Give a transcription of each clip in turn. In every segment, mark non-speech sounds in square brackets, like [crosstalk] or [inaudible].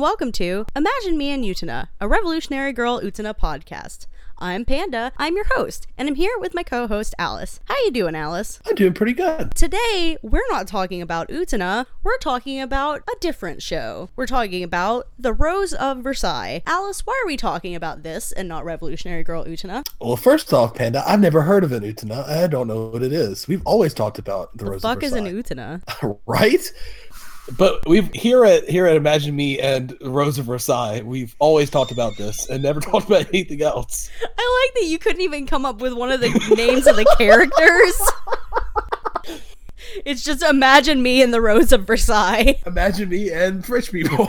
And welcome to Imagine Me and Utena, a Revolutionary Girl Utena podcast. I'm Panda. I'm your host, and I'm here with my co-host Alice. How you doing, Alice? I'm doing pretty good. Today, we're not talking about Utena. We're talking about a different show. We're talking about The Rose of Versailles. Alice, why are we talking about this and not Revolutionary Girl Utena? Well, first off, Panda, I've never heard of an Utena. I don't know what it is. We've always talked about the, The Rose fuck of Versailles. is an Utena? [laughs] right? But we've here at here at Imagine Me and Rose of Versailles, we've always talked about this and never [laughs] talked about anything else. I like that you couldn't even come up with one of the names of the characters. [laughs] It's just imagine me in the Rose of Versailles. [laughs] Imagine Me and French people.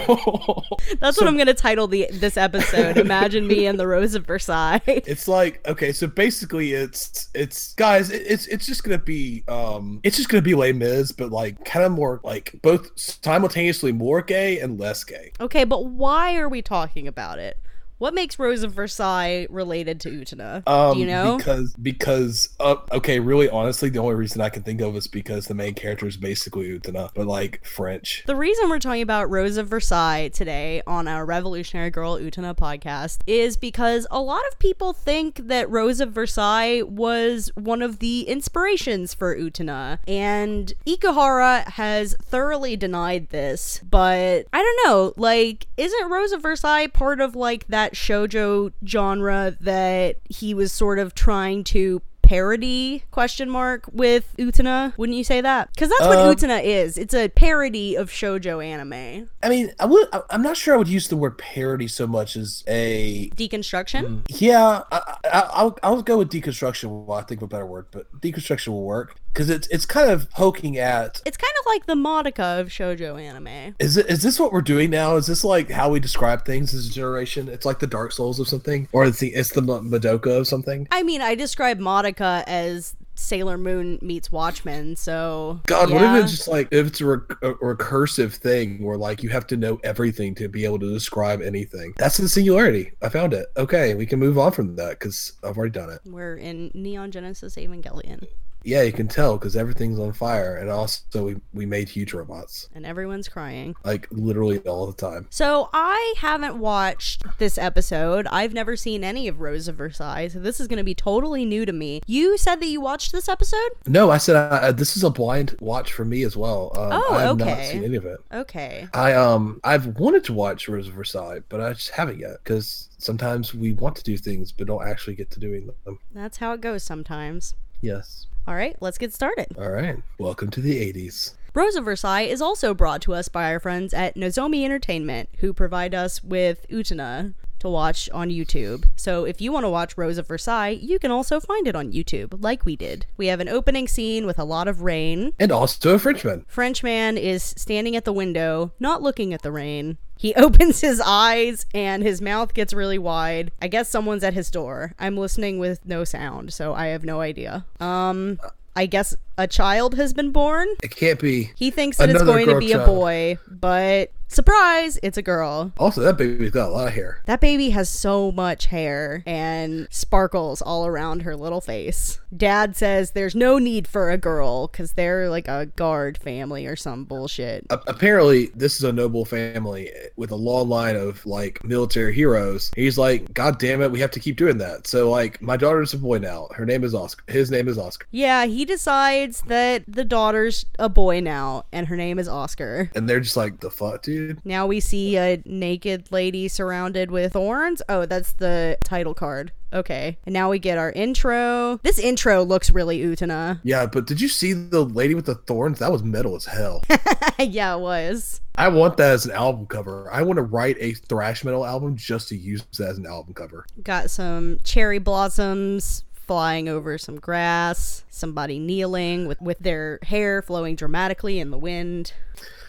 [laughs] That's what I'm gonna title the this episode. Imagine me in the Rose of Versailles. [laughs] it's like okay, so basically, it's it's guys, it- it's it's just gonna be um, it's just gonna be Les Mis, but like kind of more like both simultaneously more gay and less gay. Okay, but why are we talking about it? What makes Rose of Versailles related to Utena? Um, you know? Because because uh, okay, really honestly, the only reason I can think of is because the main character is basically Utena, but like French. The reason we're talking about Rose of Versailles today on our Revolutionary Girl Utena podcast is because a lot of people think that Rose of Versailles was one of the inspirations for Utena, and Ikuhara has thoroughly denied this. But I don't know, like, isn't Rose of Versailles part of like that shojo genre that he was sort of trying to parody question mark with Utena. Wouldn't you say that? Because that's what Um, Utena is. It's a parody of shojo anime. I mean, I would. I- I'm not sure I would use the word parody so much as a. Deconstruction. Yeah, I, I, I'll I'll go with deconstruction. Well, I think of a better word, but deconstruction will work because it's it's kind of poking at. It's kind of like the Monica of shojo anime. Is it is this what we're doing now? Is this like how we describe things as a generation? It's like the Dark Souls of something, or it's the it's the Madoka of something. I mean, I describe Monica as Sailor Moon meets Watchmen, so God, what if it's just like if it's a, rec- a recursive thing where like you have to know everything to be able to describe anything? That's the singularity. I found it. Okay, we can move on from that because I've already done it. We're in Neon Genesis Evangelion, Yeah, you can tell because everything's on fire, and also we we made huge robots and everyone's crying. like literally all the time. So I haven't watched this episode. I've never seen any of Rose of Versailles, so this is going to be totally new to me. You said that you watched this episode? No, I said uh, this is a blind watch for me as well. Um, Oh, I have not seen any of it. Okay. I um I've wanted to watch Rose of Versailles, but I just haven't yet because sometimes we want to do things but don't actually get to doing them. That's how it goes sometimes. Yes. All right, let's get started. All right. Welcome to the 80s. Rose of Versailles is also brought to us by our friends at Nozomi Entertainment, who provide us with Utena to watch on YouTube. So if you want to watch Rose of Versailles, you can also find it on YouTube, like we did. We have an opening scene with a lot of rain. And also a Frenchman. Frenchman is standing at the window, not looking at the rain. He [laughs] opens his eyes and his mouth gets really wide. I guess someone's at his door. I'm listening with no sound, so I have no idea. Um, I guess a child has been born. It can't be. He thinks that it's going to be a boy, but surprise, it's a girl. Also, that baby's got a lot of hair. That baby has so much hair and sparkles all around her little face. Dad says there's no need for a girl because they're like a guard family or some bullshit. Apparently, this is a noble family with a long line of like military heroes. He's like, God damn it, we have to keep doing that. So, like, my daughter's a boy now. Her name is Oscar. His name is Oscar. Yeah, he decides that the daughter's a boy now and her name is Oscar. And they're just like, the fuck, dude? Now we see a naked lady surrounded with thorns. Oh, that's the title card. Okay. And now we get our intro. This intro looks really Utena. Yeah, but did you see the lady with the thorns? That was metal as hell. [laughs] yeah, it was. I want that as an album cover. I want to write a thrash metal album just to use that as an album cover. Got some cherry blossoms flying over some grass, somebody kneeling with, with their hair flowing dramatically in the wind.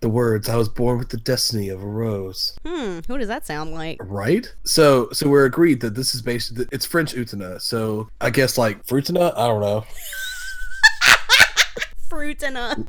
The words, I was born with the destiny of a rose. Hmm, who does that sound like? Right? So so we're agreed that this is based it's French Utina. So I guess like Frutina, I don't know. [laughs] Fruitina.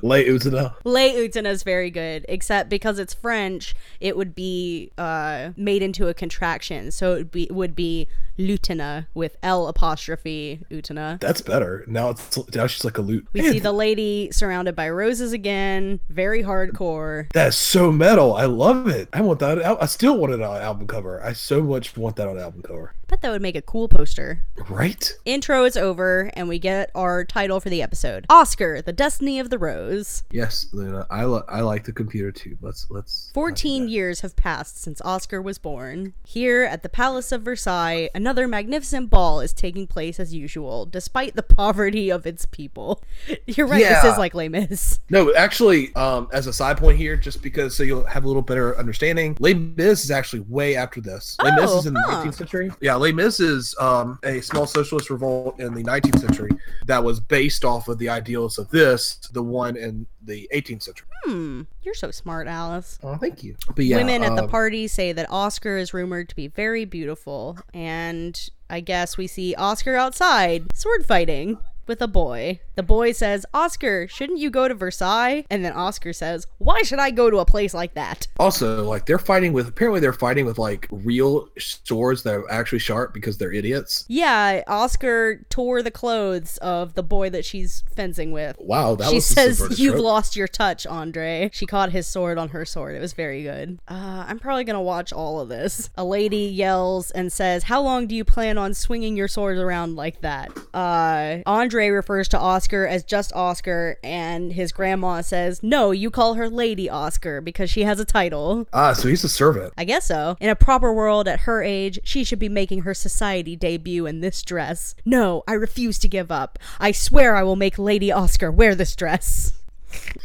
[laughs] Lay Utana. Lay Utana is very good, except because it's French, it would be uh, made into a contraction. So it would be, would be Lutana with L apostrophe Utana. That's better. Now it's now she's like a loot. We see the lady surrounded by roses again. Very hardcore. That's so metal. I love it. I want that. I still want it on album cover. I so much want that on album cover. Bet that would make a cool poster. Right? Intro is over, and we get our title for the episode: Oscar, the Destiny of the Rose. Yes, Luna. I li- I like the computer too. Let's let's. Fourteen years have passed since Oscar was born. Here at the Palace of Versailles, another magnificent ball is taking place as usual, despite the poverty of its people. [laughs] You're right. This is like Les Mis. No, actually, um, as a side point here, just because so you'll have a little better understanding, Les Mis is actually way after this. Les Mis Oh, is in the 19th century. Yeah, Les Mis is um, a small socialist revolt in the 19th century that was based off of the ideals of this, the one in the 18th century. Hmm. You're so smart, Alice. Oh, thank you. But yeah, Women at the um, party say that Oscar is rumored to be very beautiful, and I guess we see Oscar outside sword fighting with a boy. The boy says, Oscar, shouldn't you go to Versailles? And then Oscar says, Why should I go to a place like that? Also, like they're fighting with apparently they're fighting with like real swords that are actually sharp because they're idiots. Yeah, Oscar tore the clothes of the boy that she's fencing with. Wow, that she says, You've trope. lost your touch, Andre. She caught his sword on her sword. It was very good. Uh, I'm probably going to watch all of this. A lady yells and says, How long do you plan on swinging your swords around like that? Uh, Andre refers to Oscar as just Oscar, and his grandma says, No, you call her Lady Oscar because she has a title. Ah, so he's a servant. I guess so. In a proper world at her age, she should be making her society debut in this dress. No, I refuse to give up. I swear I will make Lady Oscar wear this dress.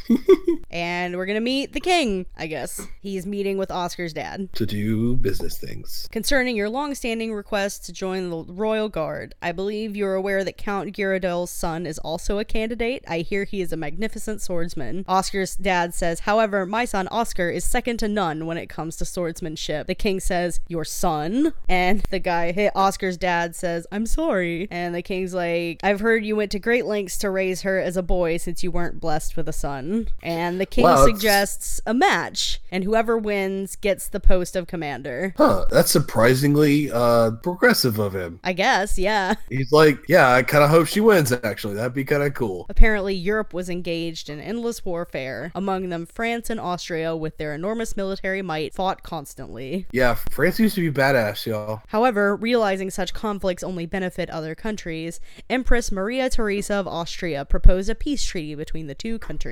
[laughs] and we're gonna meet the king, I guess. He's meeting with Oscar's dad. to do business things. Concerning your long-standing request to join the Royal Guard, I believe you're aware that Count Girodelle's son is also a candidate. I hear he is a magnificent swordsman. Oscar's dad says, however, my son Oscar is second to none when it comes to swordsmanship. The king says, your son? And the guy, hey, Oscar's dad says, I'm sorry. And the king's like, I've heard you went to great lengths to raise her as a boy since you weren't blessed with a son. And the king Wow, suggests a match, and whoever wins gets the post of commander. Huh, that's surprisingly uh progressive of him. I guess, yeah. He's like, yeah, I kind of hope she wins actually. That'd be kind of cool. Apparently, Europe was engaged in endless warfare. Among them, France and Austria, with their enormous military might, fought constantly. Yeah, France used to be badass, y'all. However, realizing such conflicts only benefit other countries, Empress Maria Theresa of Austria proposed a peace treaty between the two countries.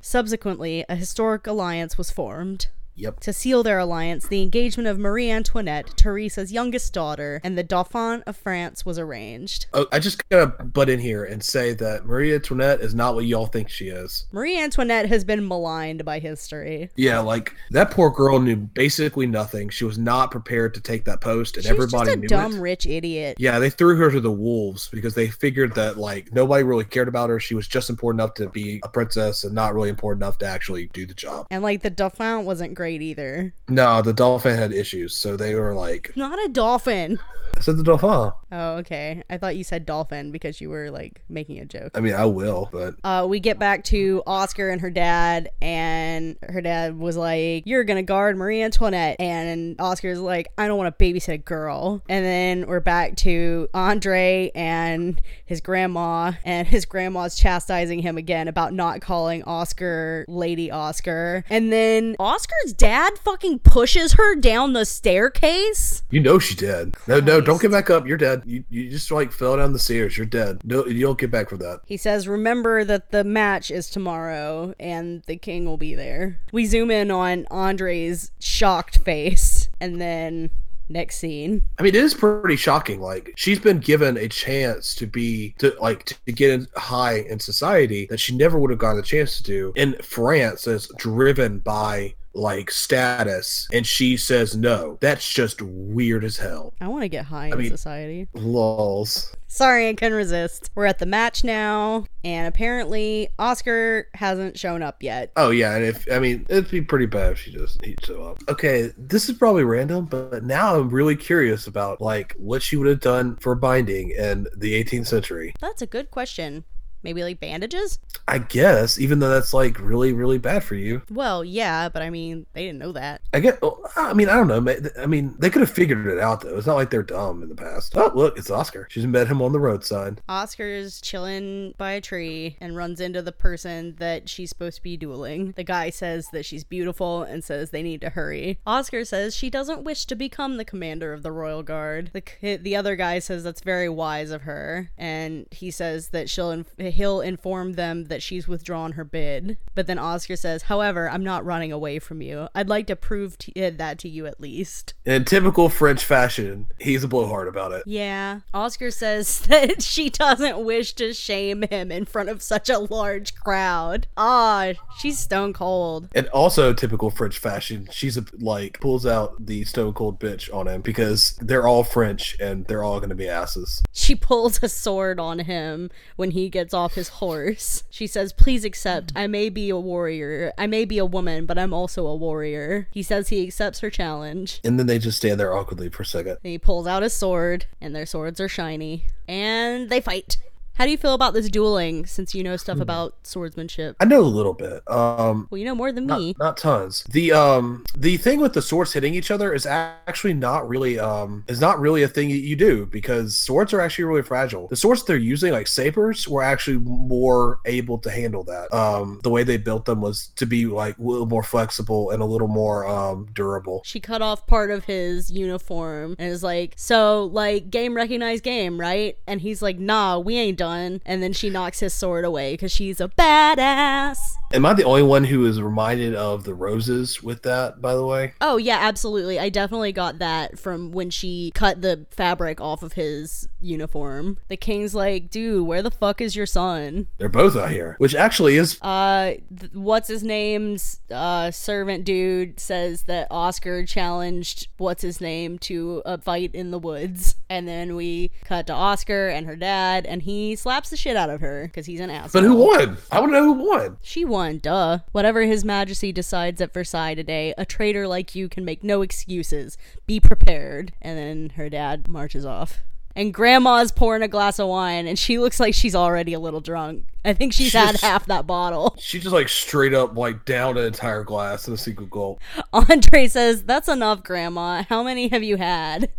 Subsequently, a historic alliance was formed. Yep. To seal their alliance, the engagement of Marie Antoinette, Theresa's youngest daughter, and the Dauphin of France was arranged. Oh, I just gotta butt in here and say that Marie Antoinette is not what y'all think she is. Marie Antoinette has been maligned by history. Yeah, like that poor girl knew basically nothing. She was not prepared to take that post, and She was everybody just a knew dumb it. rich idiot. Yeah, they threw her to the wolves because they figured that like nobody really cared about her. She was just important enough to be a princess and not really important enough to actually do the job. And like the Dauphin wasn't great either. No, the dolphin had issues, so they were like, Not a dolphin. I said the dolphin. Oh, okay. I thought you said dolphin because you were like making a joke. I mean, I will, but Uh, we get back to Oscar and her dad, and her dad was like, You're gonna guard Marie Antoinette. And Oscar's like, I don't want to babysit a girl. And then we're back to Andre and his grandma, and his grandma's chastising him again about not calling Oscar Lady Oscar. And then Oscar's dad fucking pushes her down the staircase. you know she dead. No, no, don't get back up. You're dead. You you just like fell down the stairs. You're dead. No, you don't get back from that. He says, Remember that the match is tomorrow and the king will be there. We zoom in on Andre's shocked face, and then next scene. I mean, it is pretty shocking. Like she's been given a chance to be to like to get in high in society that she never would have gotten the chance to do in France. That's driven by like status, and she says no. That's just weird as hell. I want to get high in mean- society. Lols. Sorry, I couldn't resist. We're at the match now, and apparently Oscar hasn't shown up yet. Oh yeah, and if I mean it'd be pretty bad if she just he'd show up. Okay, this is probably random, but now I'm really curious about like what she would have done for binding in the 18th century. That's a good question. Maybe like bandages? I guess, even though that's like really, really bad for you. Well, yeah, but I mean, they didn't know that. I get. well, I mean, I don't know. I mean, they could have figured it out though. It's not like they're dumb in the past. Oh, look, it's Oscar. She's met him on the roadside. Oscar's chilling by a tree and runs into the person that she's supposed to be dueling. The guy says that she's beautiful and says they need to hurry. Oscar says she doesn't wish to become the commander of the Royal Guard. The the other guy says that's very wise of her, and he says that she'll inf- he'll inform them that she's withdrawn her bid. But then Oscar says, "However, I'm not running away from you. I'd like to prove to- uh, that to you at least." In typical French fashion, he's a blowhard about it. Yeah. Oscar says [laughs] that she doesn't wish to shame him in front of such a large crowd. Ah, she's stone cold. And also typical French fashion, she's a, like pulls out the stone cold bitch on him because they're all French and they're all gonna be asses. She pulls a sword on him when he gets off his horse. She says, Please accept. I may be a warrior. I may be a woman, but I'm also a warrior. He says he accepts her challenge. And then they just stand there awkwardly for a second. Then he pulls out his sword, and their swords are shiny. And they fight. How do you feel about this dueling since you know stuff about swordsmanship? I know a little bit. Um, Well, you know more than not, me. not tons. The um the thing with the swords hitting each other is actually not really um is not really a thing that you do because swords are actually really fragile. The swords they're using like sabers were actually more able to handle that. Um the way they built them was to be like a little more flexible and a little more um durable. she cut off part of his uniform and is like, So, like, game recognized game, right? And he's like, Nah, we ain't done. And then she knocks his sword away because she's a badass. Am I the only one who is reminded of the roses with that, by the way? Oh, yeah, absolutely. I definitely got that from when she cut the fabric off of his uniform. The king's like, Dude, where the fuck is your son? They're both out here. Which actually is Uh, th- what's his name's uh servant dude says that Oscar challenged what's his name to a fight in the woods, and then we cut to Oscar and her dad, and he slaps the shit out of her because he's an asshole. But who won? I want to know who won. She won, duh. Whatever His Majesty decides at Versailles today, a traitor like you can make no excuses. Be prepared. And then her dad marches off. And Grandma's pouring a glass of wine, and she looks like she's already a little drunk. I think she's had half that bottle. [laughs] She just like straight up like down an entire glass in a single gulp. Andre says, That's enough, Grandma. How many have you had?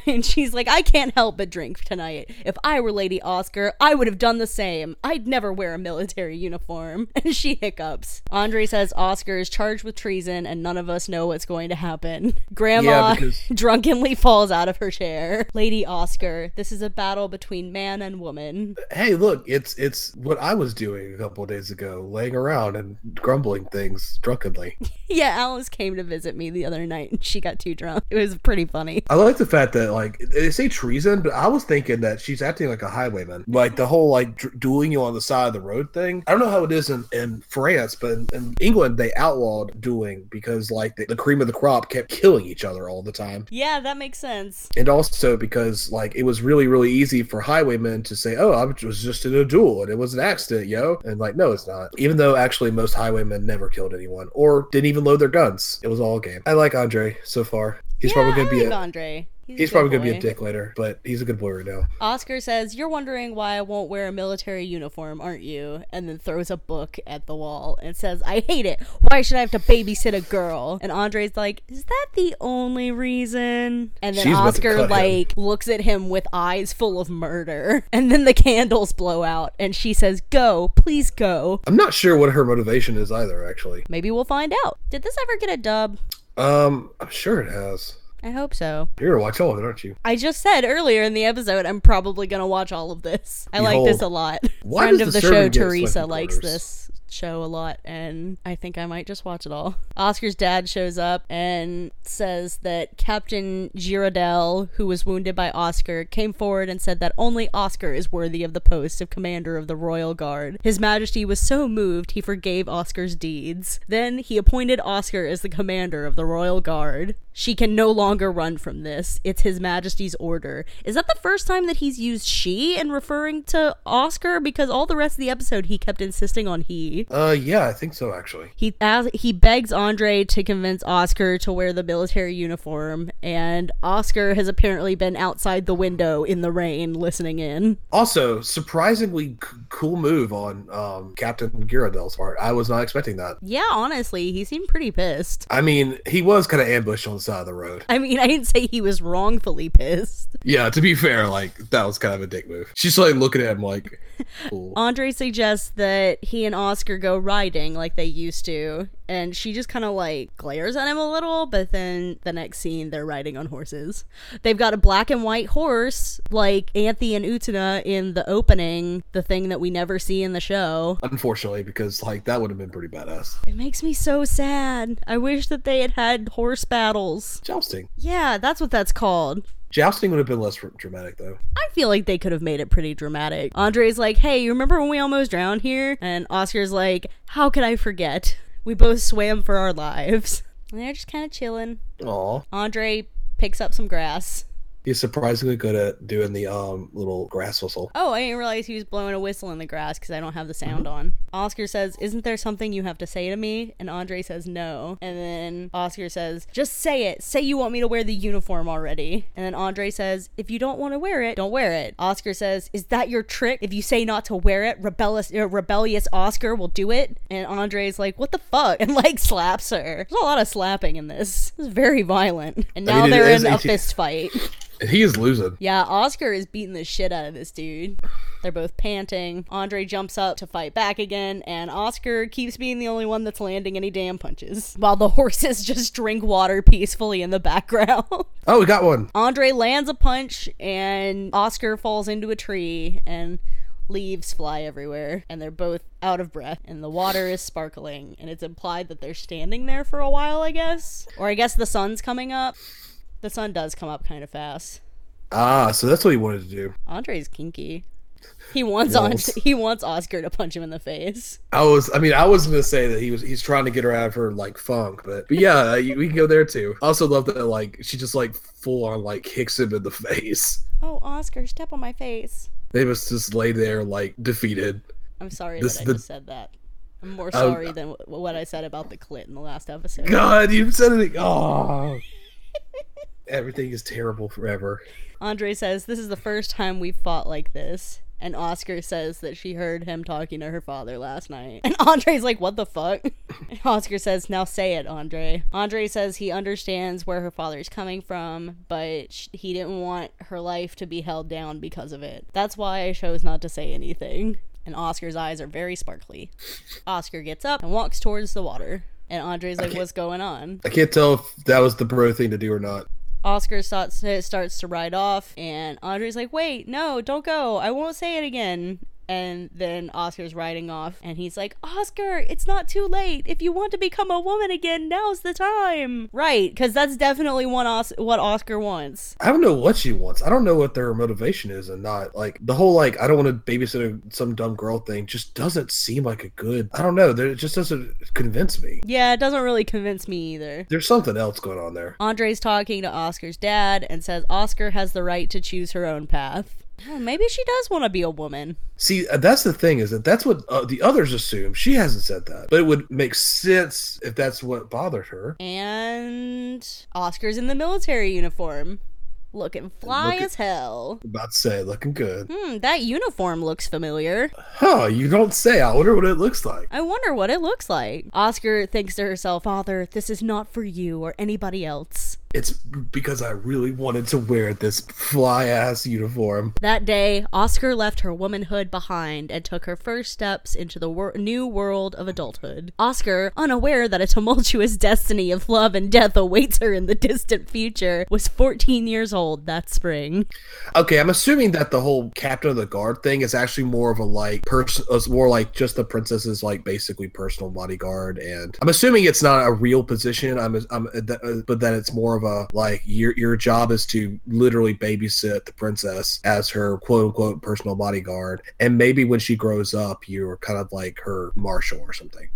[laughs] And she's like, I can't help but drink tonight. If I were Lady Oscar, I would have done the same. I'd never wear a military uniform. [laughs] And she hiccups. Andre says Oscar is charged with treason and none of us know what's going to happen. [laughs] Grandma Yeah, because- drunkenly falls out of her chair. Lady Oscar, this is a battle between man and woman. Hey, look, it's it's what I was doing a couple of days ago, laying around and grumbling things drunkenly. Yeah, Alice came to visit me the other night and she got too drunk. It was pretty funny. I like the fact that like they say treason, but I was thinking that she's acting like a highwayman, like the whole like dr- dueling you on the side of the road thing. I don't know how it is in, in France, but in, in England they outlawed dueling because like the, the cream of the crop kept killing each other all the time. Yeah, that makes sense. and also because like it was really really easy for highwaymen to say oh i was just in a duel and it was an accident yo and like no it's not even though actually most highwaymen never killed anyone or didn't even load their guns it was all a game i like andre so far he's yeah, probably gonna I be like a Andre. He's, he's probably gonna be a dick later but he's a good boy right now Oscar says, You're wondering why I won't wear a military uniform, aren't you? And then throws a book at the wall and says, I hate it. Why should I have to babysit a girl? And Andre's like, Is that the only reason? And then She's Oscar, cut him. like, looks at him with eyes full of murder. [laughs] And then the candles blow out. And she says, Go, please go. i'm not sure what her motivation is either actually Maybe we'll find out. Did this ever get a dub? Um i'm sure it has I hope so. you're gonna watch all of it aren't you I just said earlier in the episode, I'm probably gonna watch all of this. I like this a lot. Friend of the the, show, Teresa, likes this show a lot, and I think I might just watch it all. [laughs] Oscar's dad shows up and says that Captain Girodelle, who was wounded by Oscar, came forward and said that only Oscar is worthy of the post of commander of the Royal Guard. His Majesty was so moved he forgave Oscar's deeds. Then he appointed Oscar as the commander of the Royal Guard. She can no longer run from this. It's His Majesty's order. Is that the first time that he's used she in referring to Oscar? Because all the rest of the episode he kept insisting on he. Uh, yeah, I think so actually. He as, he begs Andre to convince Oscar to wear the military uniform, and Oscar has apparently been outside the window in the rain listening in. Also, surprisingly c- cool move on um, Captain Girodelle's part. I was not expecting that. Yeah, honestly, he seemed pretty pissed. I mean, he was kind of ambushed on the side of the road. I mean, I didn't say he was wrongfully pissed. [laughs] Yeah, to be fair, like that was kind of a dick move. She's like looking at him like, cool. [laughs] Andre suggests that he and Oscar go riding like they used to, and she just kind of like glares at him a little, but then the next scene they're riding on horses. They've got a black and white horse like Anthy and Utena in the opening, the thing that we never see in the show. Unfortunately, because like that would have been pretty badass. It makes me so sad. I wish that they had had horse battles. Jousting. Yeah, that's what that's called. Jousting would have been less dramatic though. I feel like they could have made it pretty dramatic. Andre's like, hey, you remember when we almost drowned here? And Oscar's like, how could I forget? We both swam for our lives. And they're just kind of chilling. Aw. Andre picks up some grass. He's surprisingly good at doing the um little grass whistle. Oh, I didn't realize he was blowing a whistle in the grass because I don't have the sound on. Oscar says, Isn't there something you have to say to me? And Andre says, No. And then Oscar says, Just say it. Say you want me to wear the uniform already. And then Andre says, If you don't want to wear it, don't wear it. Oscar says, Is that your trick? If you say not to wear it, rebellious, uh, rebellious Oscar will do it. And Andre's like, What the fuck? [laughs] And like slaps her. There's a lot of slapping in this. It's very violent. And I now mean, they're in a fist fight. [laughs] He is losing. Yeah, Oscar is beating the shit out of this dude. They're both panting. Andre jumps up to fight back again, and Oscar keeps being the only one that's landing any damn punches, while the [laughs] horses just drink water peacefully in the background. [laughs] Oh, we got one. Andre lands a punch, and Oscar falls into a tree, and leaves fly everywhere, and they're both out of breath, and the water is sparkling, and it's implied that they're standing there for a while, I guess. Or I guess the sun's coming up. The sun does come up kind of fast. Ah, so that's what he wanted to do. Andre's kinky. He wants on he wants Oscar to punch him in the face. I was, I mean, I was gonna say that he was, he's trying to get her out of her like funk, but, but yeah, we can go there too. I also love that like she just like full on like kicks him in the [laughs] face. Oh, Oscar, step on my face. They must just lay there like defeated. I'm sorry This- that I the- just said that. I'm more sorry than what I said about the clit in the last episode. God, you said it. Oh, [laughs] everything is terrible forever. Andre says this is the first time we've fought like this. And Oscar says that she heard him talking to her father last night. And [laughs] Andre's like, what the fuck? And Oscar says, now say it, Andre. Andre says he understands where her father's coming from, but sh- he didn't want her life to be held down because of it. That's why I chose not to say anything. And Oscar's eyes are very sparkly. Oscar gets up and walks towards the water. And Andre's like, what's going on? I can't tell if that was the bro thing to do or not. Oscar starts starts to ride off, and Andre's like, "Wait, no, don't go. I won't say it again." And then Oscar's riding off, and he's like, "Oscar, it's not too late. If you want to become a woman again, now's the time." Right, because that's definitely what Os- what Oscar wants. I don't know what she wants. I don't know what their motivation is, and not like the whole like I don't want to babysit a, some dumb girl thing. Just doesn't seem like a good. I don't know. There, it just doesn't convince me. Yeah, it doesn't really convince me either. There's something else going on there. Andre's talking to Oscar's dad and says Oscar has the right to choose her own path. Oh, maybe she does want to be a woman. See, uh, that's the thing is that that's what uh, the others assume. She hasn't said that, but it would make sense if that's what bothered her. And Oscar's in the military uniform. Looking fly Look as hell. About to say, looking good. Hmm, that uniform looks familiar. Huh? You don't say. I wonder what it looks like. I wonder what it looks like. Oscar thinks to herself, Father, this is not for you or anybody else. It's because I really wanted to wear this fly ass uniform. That day, Oscar left her womanhood behind and took her first steps into the wor- new world of adulthood. Oscar, unaware that a tumultuous destiny of love and death awaits her in the distant future, was 14 years old that spring. Okay, I'm assuming that the whole captain of the guard thing is actually more of a like person. It's more like just the princess's like basically personal bodyguard, and I'm assuming it's not a real position. I'm, I'm, uh, but that it's more of a like your your job is to literally babysit the princess as her quote unquote personal bodyguard, and maybe when she grows up, you're kind of like her marshal or something.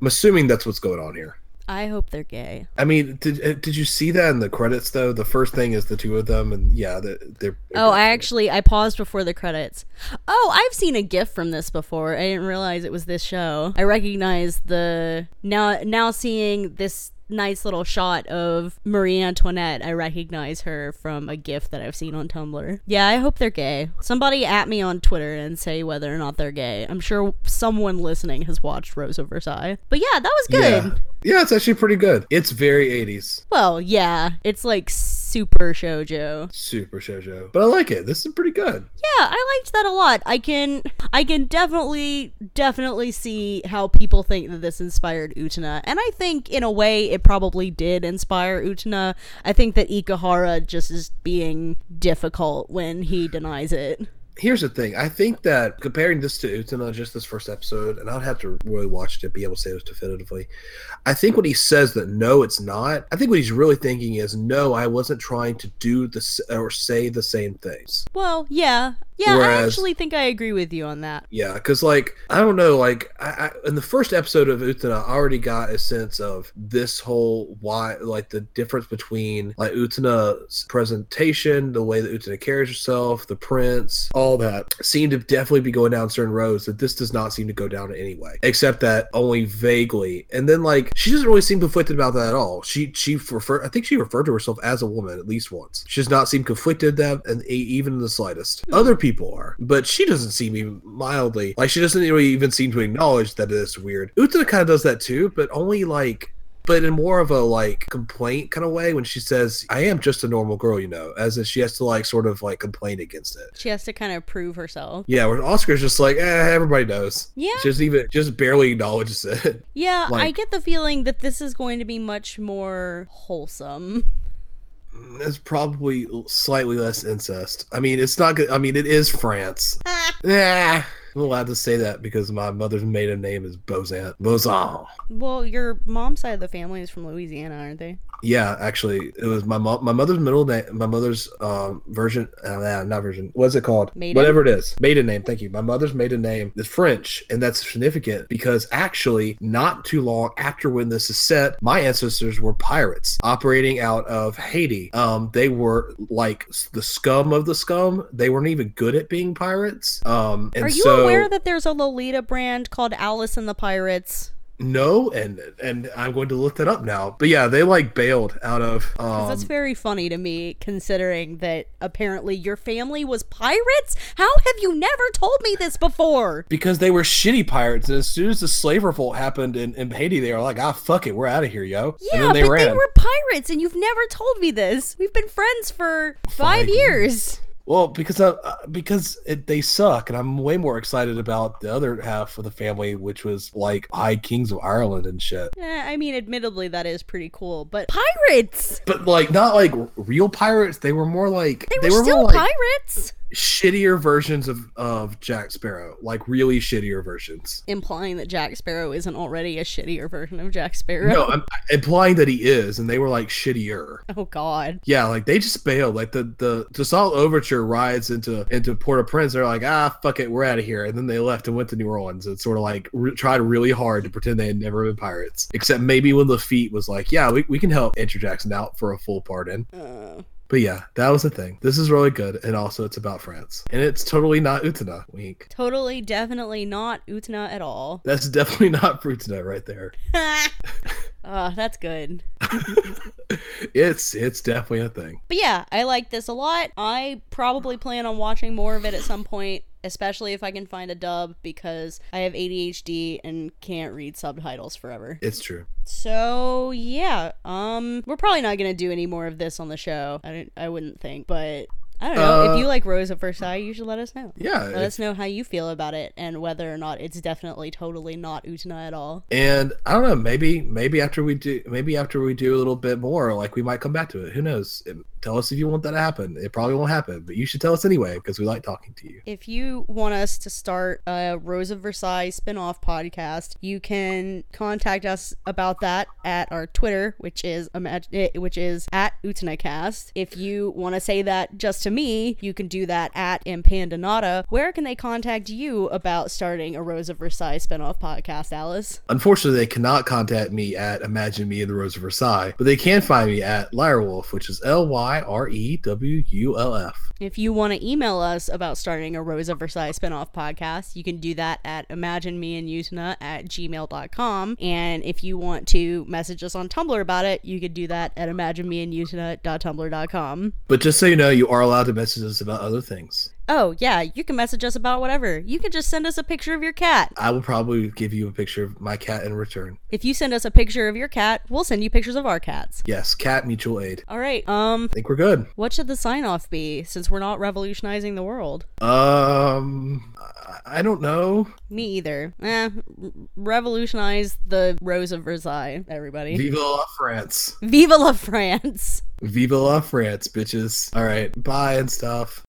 I'm assuming that's what's going on here. I hope they're gay. I mean, did uh, did you see that in the credits though? The first thing is the two of them, and yeah, they're. they're Oh, I actually I paused before the credits. Oh, I've seen a GIF from this before. I didn't realize it was this show. I recognize the now now seeing this nice little shot of Marie Antoinette. I recognize her from a GIF that I've seen on Tumblr. Yeah, I hope they're gay. Somebody at me on Twitter and say whether or not they're gay. I'm sure someone listening has watched Rose of Versailles. But yeah, that was good. Yeah. yeah, it's actually pretty good. It's very 80s. Well, yeah, it's like super shojo. Super shoujo. But I like it. This is pretty good. Yeah, I liked that a lot. I can I can definitely definitely see how people think that this inspired Utena. And I think in a way it probably did inspire Utena. I think that Ikuhara just is being difficult when he denies it. Here's the thing. I think that comparing this to Utena, just this first episode, and I'd have to really watch it to be able to say this definitively. I think when he says that no, it's not. I think what he's really thinking is no, I wasn't trying to do this or say the same things. Well, yeah. Yeah, I actually think I agree with you on that. Yeah, because like I don't know, like I, I in the first episode of Utena, I already got a sense of this whole why, like the difference between like Utena's presentation, the way that Utena carries herself, the prince, all that seemed to definitely be going down certain roads that this does not seem to go down in any way, except that only vaguely. And then like she doesn't really seem conflicted about that at all. She she refer, I think she referred to herself as a woman at least once. She does not seem conflicted that, and even in the slightest. Hmm. Other people are, but she doesn't seem even mildly like she doesn't really even seem to acknowledge that it's weird. Utena kind of does that too, but only like but in more of a like complaint kind of way when she says i am just a normal girl you know as if she has to like sort of like complain against it She has to kind of prove herself. yeah where oscar's just like eh, everybody knows Yeah. just even just barely acknowledges it Yeah, I get the feeling that this is going to be much more wholesome. It's probably slightly less incest. I mean it's not good i mean it is france. Ah. Yeah i'm allowed to say that because my mother's maiden name is bozan bozan Well, your mom's side of the family is from Louisiana, aren't they? Yeah, actually, it was my mom. My mother's middle name. My mother's um version. Uh, not version. What's it called? Maiden? Whatever it is. Maiden name. Thank you. My mother's maiden name is French, and that's significant because actually, not too long after when this is set, my ancestors were pirates operating out of Haiti. Um, they were like the scum of the scum. They weren't even good at being pirates. Um, and Are you so, aware that there's a Lolita brand called Alice and the Pirates? No, and and I'm going to look that up now. But yeah, they like bailed out of. Um, That's very funny to me, considering that apparently your family was pirates. How have you never told me this before? because they were shitty pirates. And as soon as the slave revolt happened in, in Haiti, they were like, ah, fuck it, we're out of here, yo. Yeah, and then they but ran. they were pirates, and you've never told me this. We've been friends for five Five years. Well, because uh, because it, they suck, and I'm way more excited about the other half of the family, which was like High Kings of Ireland and shit. Eh, I mean, admittedly, that is pretty cool, but pirates! But like, not like real pirates. They were more like They were, still more like pirates! shittier versions of of Jack Sparrow, like really shittier versions. Implying that Jack Sparrow isn't already a shittier version of Jack Sparrow. No, I'm implying that he is, and they were like shittier. Oh, God. Yeah, like they just bailed. Like the the Toussaint Louverture rides into into Port-au-Prince. They're like, ah, fuck it, we're out of here. And then they left and went to New Orleans and sort of like re- tried really hard to pretend they had never been pirates. Except maybe when Lafitte was like, yeah, we, we can help Andrew Jackson out for a full pardon. Uh, But yeah, that was the thing. This is really good, and also it's about France, and it's totally not Utena. Wink. totally, definitely not Utena at all. That's definitely not Utena right there. [laughs] uh, that's good. [laughs] It's it's definitely a thing. But yeah, I like this a lot. I probably plan on watching more of it at some point, especially if I can find a dub because I have ADHD and can't read subtitles forever. It's true. So yeah, um, we're probably not gonna do any more of this on the show. I don't, I wouldn't think, but I don't know. Uh, if you like Rose at First Sight, you should let us know. Yeah. Let us know how you feel about it and whether or not it's definitely totally not Utena at all. And I don't know, maybe maybe after we do maybe after we do a little bit more, like we might come back to it. Who knows? It- Tell us if you want that to happen. It probably won't happen, but you should tell us anyway because we like talking to you. If you want us to start a Rose of Versailles spin-off podcast, you can contact us about that at our Twitter, which is imag- eh, which is at UtenaCast. If you want to say that just to me, you can do that at Impandanata. Where can they contact you about starting a Rose of Versailles spin-off podcast, Alice? Unfortunately, they cannot contact me at Imagine Me in the Rose of Versailles, but they can find me at Lyrewulf, which is L Y R E W U L F. If you want to email us about starting a Rose of Versailles spinoff podcast, you can do that at Imagine Me and imaginemeandutena at gmail.com. And if you want to message us on Tumblr about it, you could do that at imagine me and imaginemeandutena.tumblr.com. But just so you know, you are allowed to message us about other things. Oh, yeah, you can message us about whatever. You can just send us a picture of your cat. I will probably give you a picture of my cat in return. If you send us a picture of your cat, we'll send you pictures of our cats. Yes, cat mutual aid. All right, um, I think we're good. what should the sign off be since we're not revolutionizing the world? Um, I- don't know. Me either. Eh, revolutionize the Rose of Versailles, everybody. Viva la France. Viva la France! Viva la France, bitches. All right, bye and stuff.